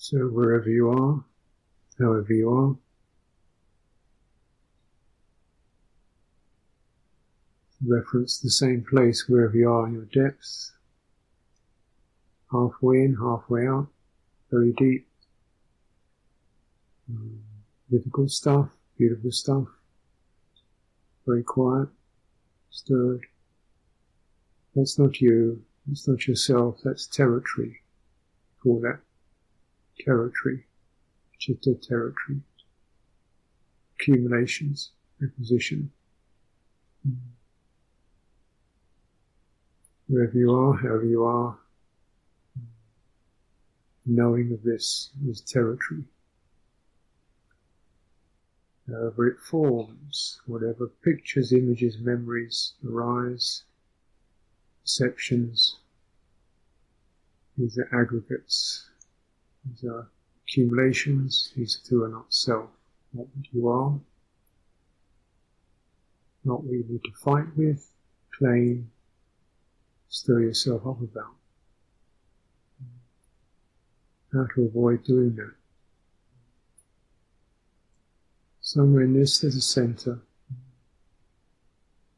So wherever you are, however you are, reference the same place wherever you are in your depths, halfway in, halfway out, very deep. Um, difficult stuff, beautiful stuff, very quiet, stirred. That's not you, that's not yourself, that's territory. Call that territory, citta territory, accumulations. Mm. Wherever you are, however you are, knowing of this is territory. However it forms, whatever pictures, images, memories arise, perceptions, these are aggregates, these are accumulations, these two are not self, not what you are, not what you need to fight with, claim, stir yourself up about. How to avoid doing that. Somewhere in this there's a center.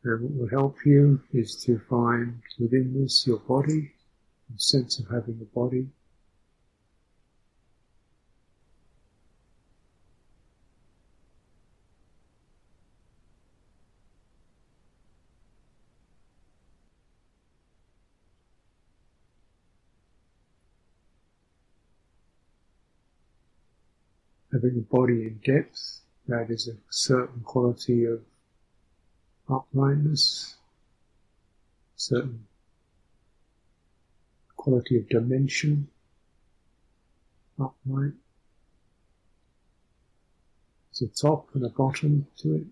And what will help you is to find within this your body, a sense of having a body, a body in depth, that is a certain quality of uprightness, certain quality of dimension, upright. There's a top and a bottom to it.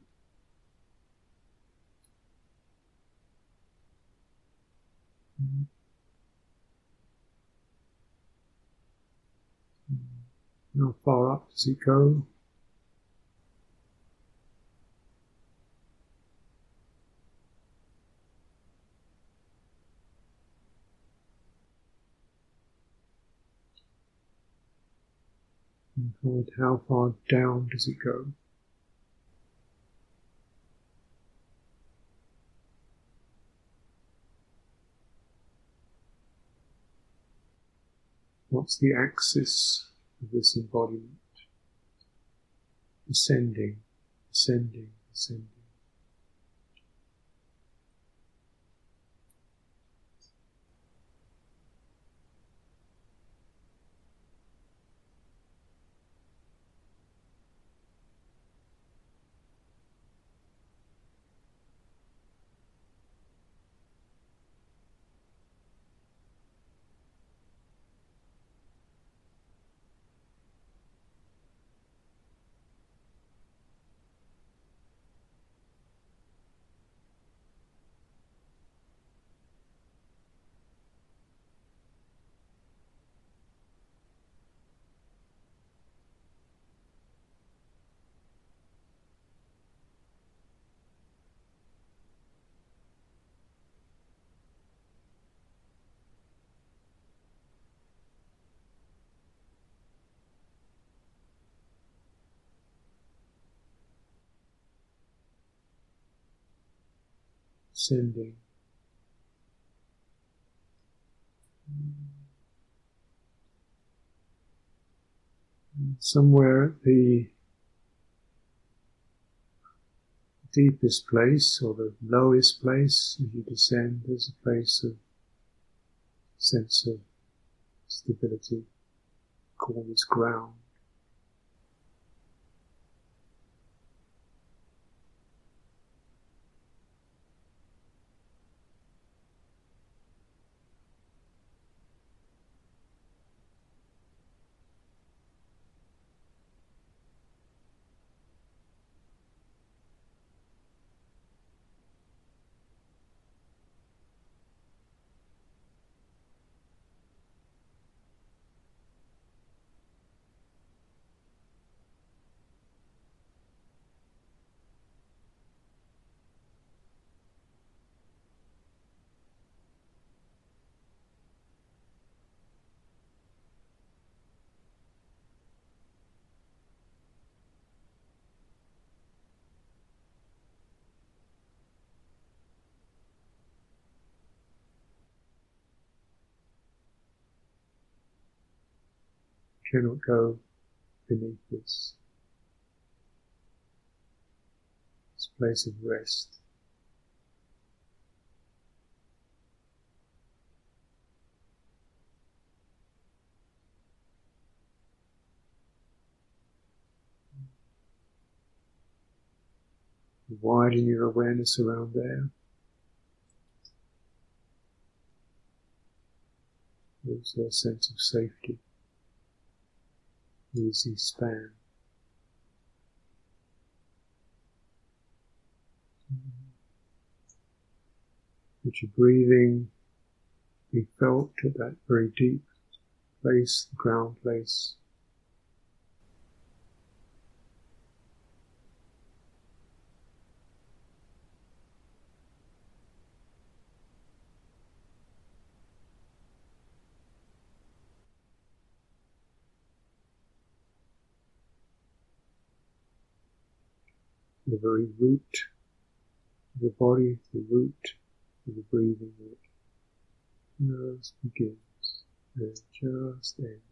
How far up does it go? And how far down does it go? What's the axis of this embodiment. Ascending, ascending, ascending. Sending. Somewhere at the deepest place or the lowest place as you descend, there's a place of sense of stability, call this ground. Cannot go beneath this, this place of rest. Widen your awareness around there. There's a sense of safety, easy span. Let your breathing be felt at that very deep place, the ground place. The very root of the body, the root of the breathing that just begins and just ends.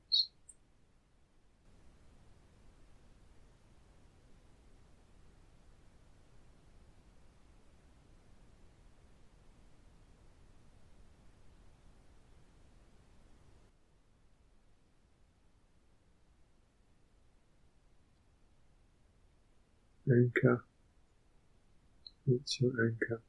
Anchor. It's your anchor.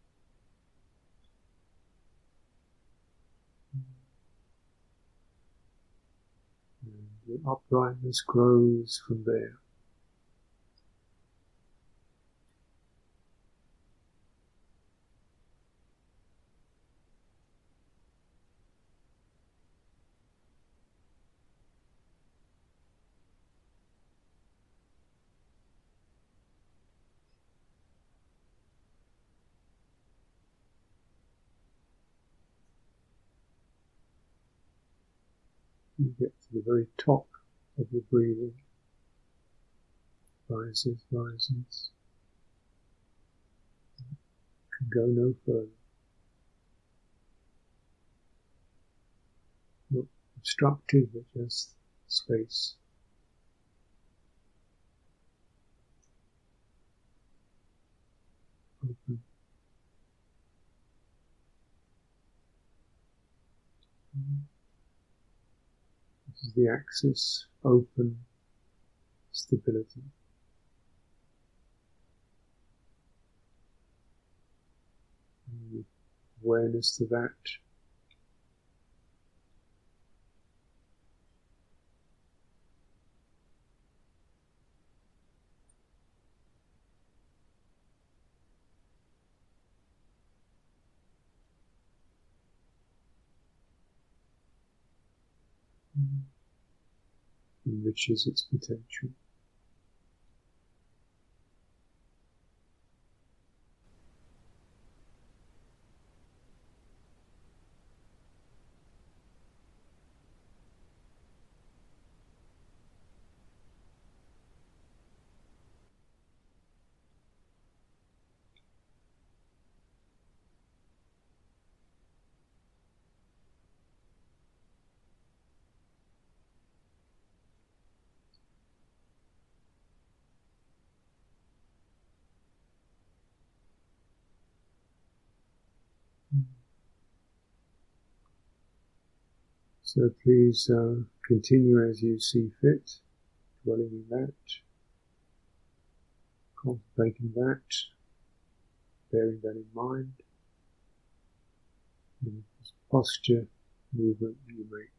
And the uprightness grows from there. You get to the very top of the breathing. Rises, rises. Can go no further. Not obstructed, but just space. Open. Is the axis, open, stability. awareness to that. Enriches its potential. So please uh, continue as you see fit, dwelling in that, contemplating that, bearing that in mind, and posture movement you make.